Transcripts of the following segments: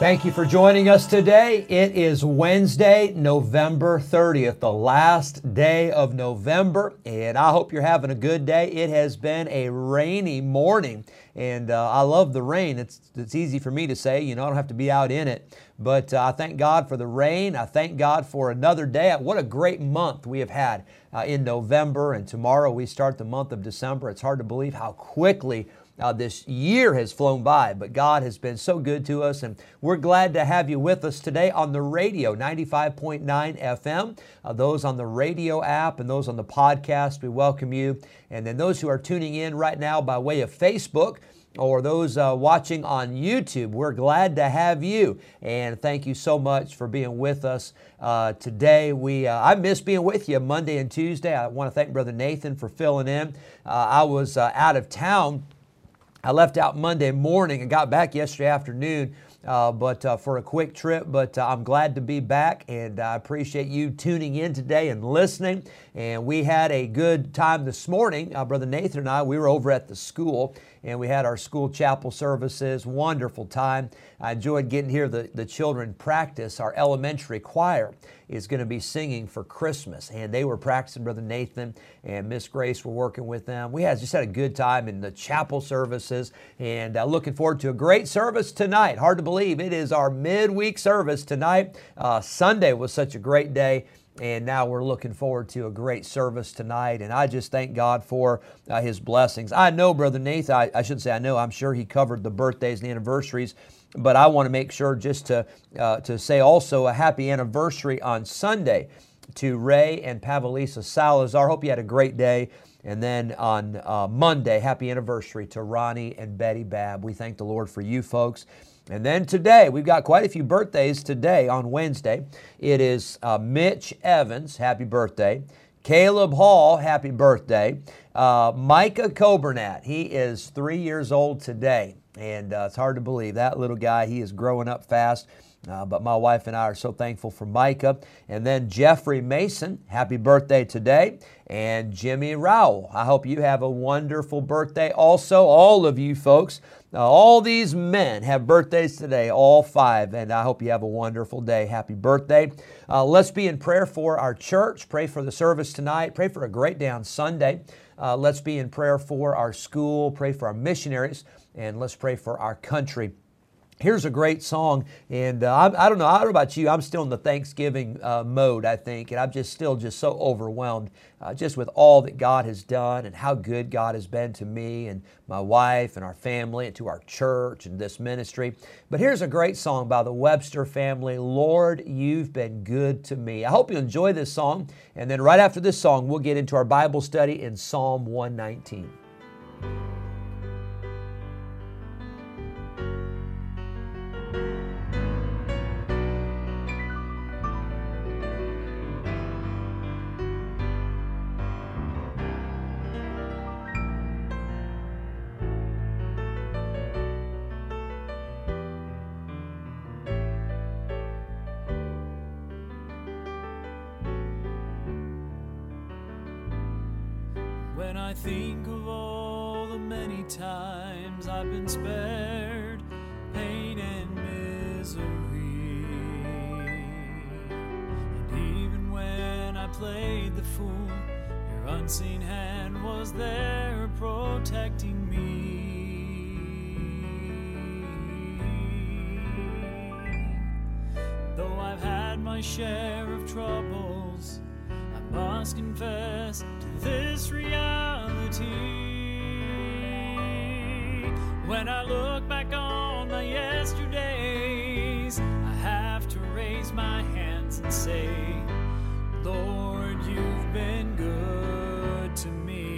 Thank you for joining us today. It is Wednesday, November 30th, the last day of November, and I hope you're having a good day. It has been a rainy morning, and uh, I love the rain. It's, it's easy for me to say, you know, I don't have to be out in it, but uh, I thank God for the rain. I thank God for another day. What a great month we have had uh, in November, and tomorrow we start the month of December. It's hard to believe how quickly uh, this year has flown by, but God has been so good to us, and we're glad to have you with us today on the radio, 95.9 FM. Uh, those on the radio app and those on the podcast, we welcome you. And then those who are tuning in right now by way of Facebook, or those uh, watching on YouTube, we're glad to have you. And thank you so much for being with us uh, today. We uh, I miss being with you Monday and Tuesday. I want to thank Brother Nathan for filling in. Uh, I was uh, out of town. I left out Monday morning and got back yesterday afternoon. Uh, but uh, for a quick trip, but uh, I'm glad to be back and I appreciate you tuning in today and listening. And we had a good time this morning. Uh, Brother Nathan and I, we were over at the school and we had our school chapel services. Wonderful time. I enjoyed getting here. The, the children practice. Our elementary choir is going to be singing for Christmas, and they were practicing. Brother Nathan and Miss Grace were working with them. We had just had a good time in the chapel services, and uh, looking forward to a great service tonight. Hard to believe it is our midweek service tonight. Uh, Sunday was such a great day and now we're looking forward to a great service tonight. And I just thank God for uh, His blessings. I know, Brother Nathan, I, I shouldn't say I know, I'm sure he covered the birthdays and the anniversaries, but I want to make sure just to, uh, to say also a happy anniversary on Sunday to Ray and Pavelisa Salazar. Hope you had a great day. And then on uh, Monday, happy anniversary to Ronnie and Betty Babb. We thank the Lord for you folks. And then today, we've got quite a few birthdays today on Wednesday. It is uh, Mitch Evans, happy birthday. Caleb Hall, happy birthday. Uh, Micah Coburnett, he is three years old today. And uh, it's hard to believe that little guy, he is growing up fast. Uh, but my wife and I are so thankful for Micah. And then Jeffrey Mason, happy birthday today. And Jimmy Rowell, I hope you have a wonderful birthday. Also, all of you folks, uh, all these men have birthdays today, all five. And I hope you have a wonderful day. Happy birthday. Uh, let's be in prayer for our church. Pray for the service tonight. Pray for a great day on Sunday. Uh, let's be in prayer for our school. Pray for our missionaries. And let's pray for our country. Here's a great song, and uh, I, I, don't know. I don't know about you. I'm still in the Thanksgiving uh, mode, I think, and I'm just still just so overwhelmed, uh, just with all that God has done and how good God has been to me and my wife and our family and to our church and this ministry. But here's a great song by the Webster family. Lord, you've been good to me. I hope you enjoy this song, and then right after this song, we'll get into our Bible study in Psalm 119. When I think of all the many times I've been spared pain and misery, and even when I played the fool, your unseen hand was there protecting me. Though I've had my share of troubles, I must confess this reality. When I look back on my yesterdays, I have to raise my hands and say, Lord, you've been good to me.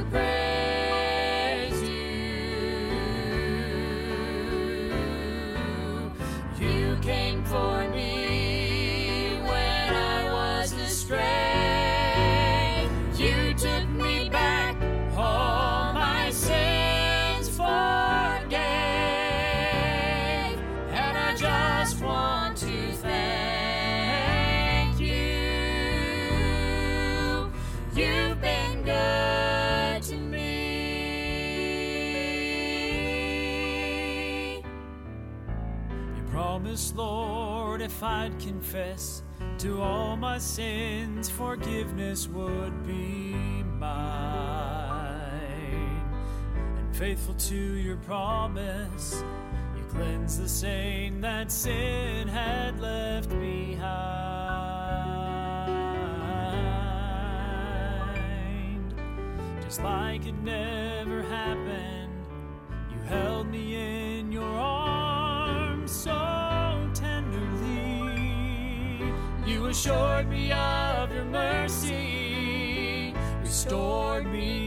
You. Lord, if I'd confess to all my sins, forgiveness would be mine. And faithful to your promise, you cleanse the stain that sin had left behind. Just like it never happened, you held me in your arms so assured me of your mercy, restored me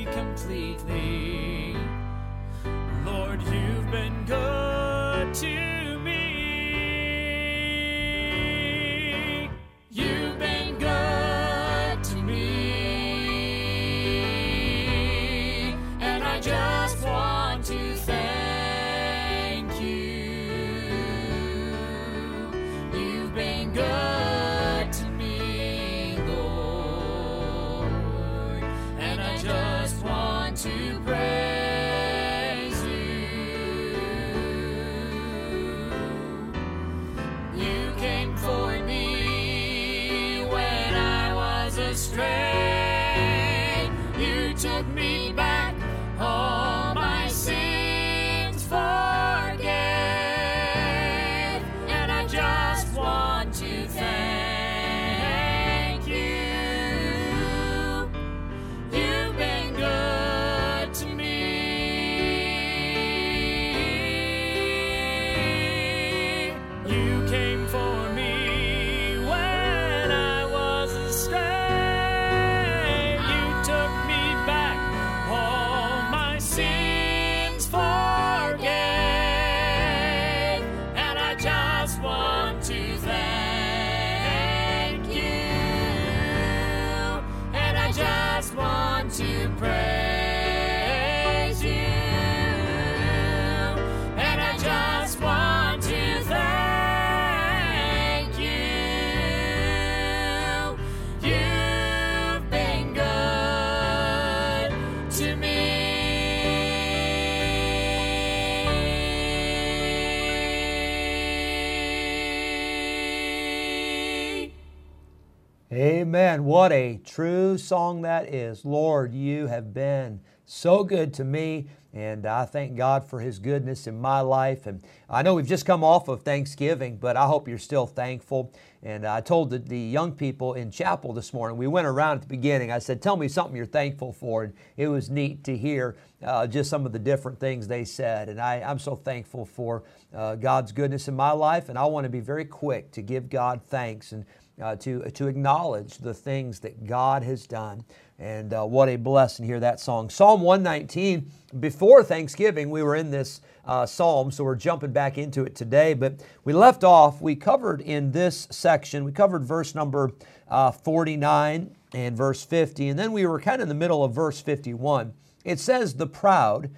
Amen. What a true song that is. Lord, you have been so good to me, and I thank God for His goodness in my life. And I know we've just come off of Thanksgiving, but I hope you're still thankful. And I told the, the young people in chapel this morning, we went around at the beginning. I said, Tell me something you're thankful for. And it was neat to hear uh, just some of the different things they said. And I, I'm so thankful for uh, God's goodness in my life. And I want to be very quick to give God thanks and uh, to, to acknowledge the things that God has done. And uh, what a blessing to hear that song. Psalm 119, before Thanksgiving, we were in this uh, psalm, so we're jumping back into it today. But we left off, we covered in this section, we covered verse number uh, 49 and verse 50, and then we were kind of in the middle of verse 51. It says, The proud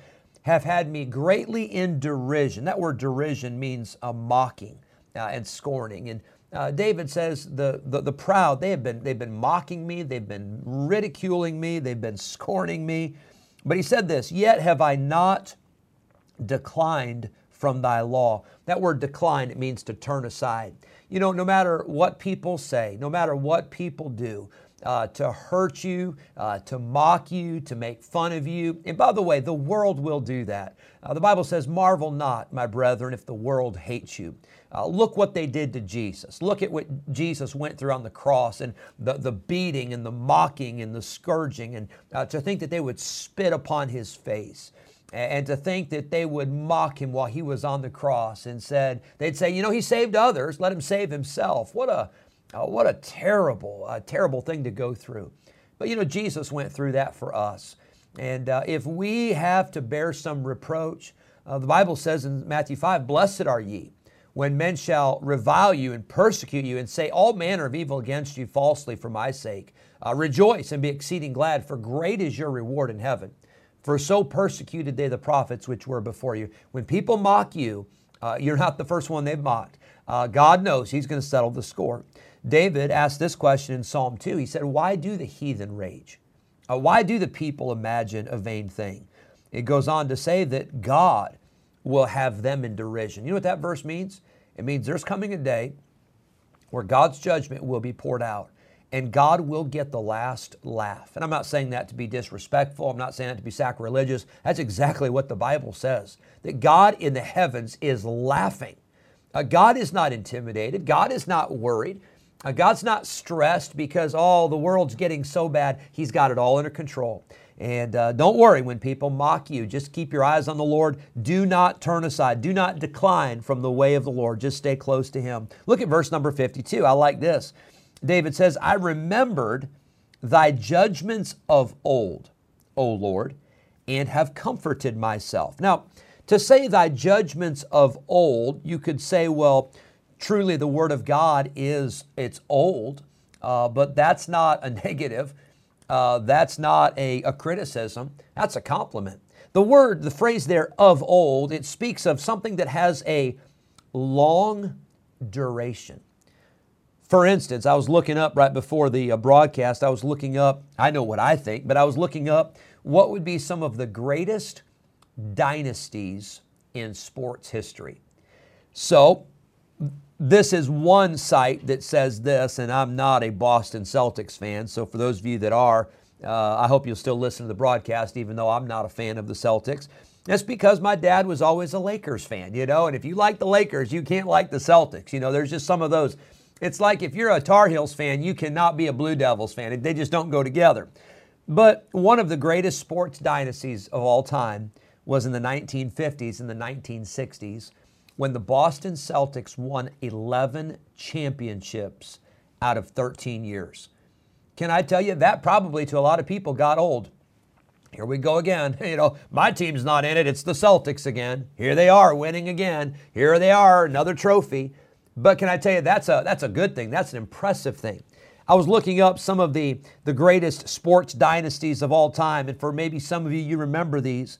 have had me greatly in derision. That word derision means a mocking uh, and scorning. And uh, David says the, the, the proud, they have been, they've been mocking me, they've been ridiculing me, they've been scorning me. But he said this, yet have I not declined from thy law. That word decline, it means to turn aside. You know, no matter what people say, no matter what people do, uh, to hurt you, uh, to mock you, to make fun of you. And by the way, the world will do that. Uh, the Bible says, Marvel not, my brethren, if the world hates you. Uh, look what they did to Jesus. Look at what Jesus went through on the cross and the, the beating and the mocking and the scourging, and uh, to think that they would spit upon his face and to think that they would mock him while he was on the cross and said they'd say you know he saved others let him save himself what a uh, what a terrible uh, terrible thing to go through but you know jesus went through that for us and uh, if we have to bear some reproach uh, the bible says in matthew 5 blessed are ye when men shall revile you and persecute you and say all manner of evil against you falsely for my sake uh, rejoice and be exceeding glad for great is your reward in heaven for so persecuted they the prophets which were before you. When people mock you, uh, you're not the first one they've mocked. Uh, God knows He's going to settle the score. David asked this question in Psalm 2. He said, Why do the heathen rage? Uh, why do the people imagine a vain thing? It goes on to say that God will have them in derision. You know what that verse means? It means there's coming a day where God's judgment will be poured out and God will get the last laugh. And I'm not saying that to be disrespectful, I'm not saying that to be sacrilegious. That's exactly what the Bible says that God in the heavens is laughing. Uh, God is not intimidated, God is not worried. Uh, God's not stressed because, oh, the world's getting so bad. He's got it all under control. And uh, don't worry when people mock you. Just keep your eyes on the Lord. Do not turn aside. Do not decline from the way of the Lord. Just stay close to Him. Look at verse number 52. I like this. David says, I remembered thy judgments of old, O Lord, and have comforted myself. Now, to say thy judgments of old, you could say, well, truly the word of God is, it's old, uh, but that's not a negative. Uh, that's not a, a criticism. That's a compliment. The word, the phrase there, of old, it speaks of something that has a long duration. For instance, I was looking up right before the uh, broadcast, I was looking up, I know what I think, but I was looking up what would be some of the greatest dynasties in sports history. So, this is one site that says this, and I'm not a Boston Celtics fan. So, for those of you that are, uh, I hope you'll still listen to the broadcast, even though I'm not a fan of the Celtics. That's because my dad was always a Lakers fan, you know, and if you like the Lakers, you can't like the Celtics. You know, there's just some of those. It's like if you're a Tar Heels fan, you cannot be a Blue Devils fan. They just don't go together. But one of the greatest sports dynasties of all time was in the 1950s and the 1960s when the Boston Celtics won 11 championships out of 13 years. Can I tell you that probably to a lot of people got old. Here we go again. You know, my team's not in it. It's the Celtics again. Here they are winning again. Here they are, another trophy. But can I tell you that's a that's a good thing. That's an impressive thing. I was looking up some of the the greatest sports dynasties of all time and for maybe some of you you remember these.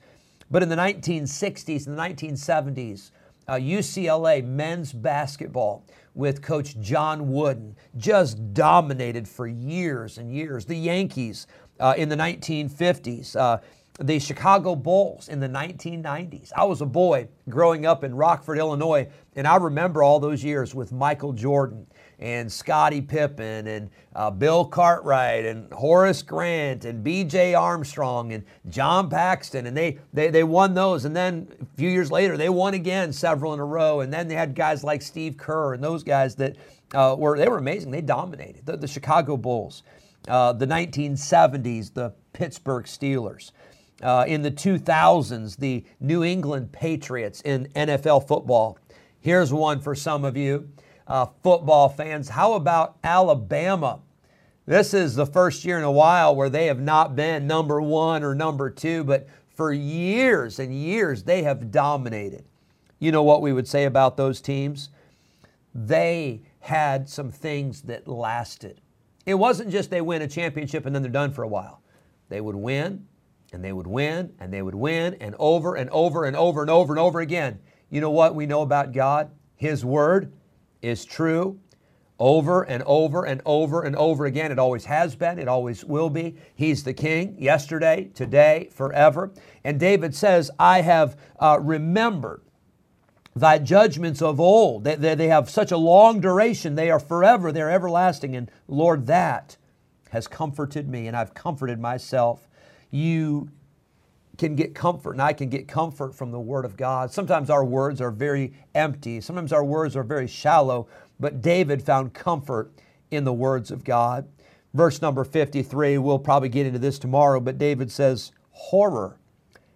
But in the 1960s and the 1970s, uh, UCLA men's basketball with Coach John Wooden just dominated for years and years. The Yankees uh, in the 1950s, uh, the Chicago Bulls in the 1990s. I was a boy growing up in Rockford, Illinois, and I remember all those years with Michael Jordan and Scottie Pippen and uh, Bill Cartwright and Horace Grant and B.J. Armstrong and John Paxson. and they, they they won those. And then a few years later, they won again several in a row. And then they had guys like Steve Kerr and those guys that uh, were they were amazing. They dominated the, the Chicago Bulls, uh, the 1970s, the Pittsburgh Steelers. Uh, in the 2000s, the New England Patriots in NFL football. Here's one for some of you uh, football fans. How about Alabama? This is the first year in a while where they have not been number one or number two, but for years and years they have dominated. You know what we would say about those teams? They had some things that lasted. It wasn't just they win a championship and then they're done for a while. They would win and they would win and they would win and over and over and over and over and over again. You know what we know about God? His Word is true over and over and over and over again. It always has been, it always will be. He's the king yesterday, today, forever. And David says, I have uh, remembered thy judgments of old. They, they, they have such a long duration, they are forever, they're everlasting. And Lord, that has comforted me, and I've comforted myself. You can get comfort, and I can get comfort from the Word of God. Sometimes our words are very empty, sometimes our words are very shallow, but David found comfort in the words of God. Verse number 53, we'll probably get into this tomorrow, but David says, Horror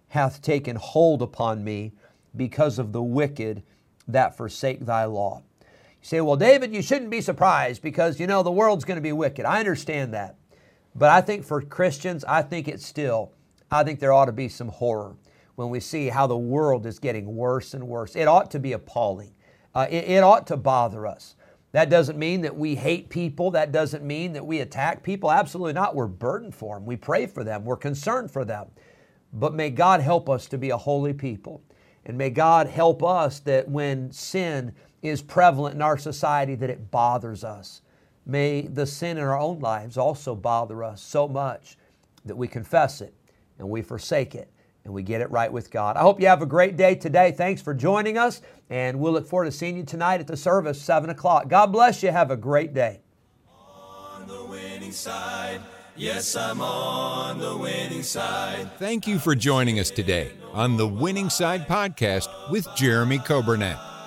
hath taken hold upon me because of the wicked that forsake thy law. You say, Well, David, you shouldn't be surprised because, you know, the world's going to be wicked. I understand that. But I think for Christians, I think it's still I think there ought to be some horror when we see how the world is getting worse and worse. It ought to be appalling. Uh, it, it ought to bother us. That doesn't mean that we hate people. That doesn't mean that we attack people. Absolutely not. We're burdened for them. We pray for them. We're concerned for them. But may God help us to be a holy people. And may God help us that when sin is prevalent in our society that it bothers us. May the sin in our own lives also bother us so much that we confess it and we forsake it and we get it right with God. I hope you have a great day today. Thanks for joining us, and we'll look forward to seeing you tonight at the service, 7 o'clock. God bless you. Have a great day. On the winning side. Yes, I'm on the winning side. Thank you for joining us today on the Winning Side Podcast with Jeremy Coburnett,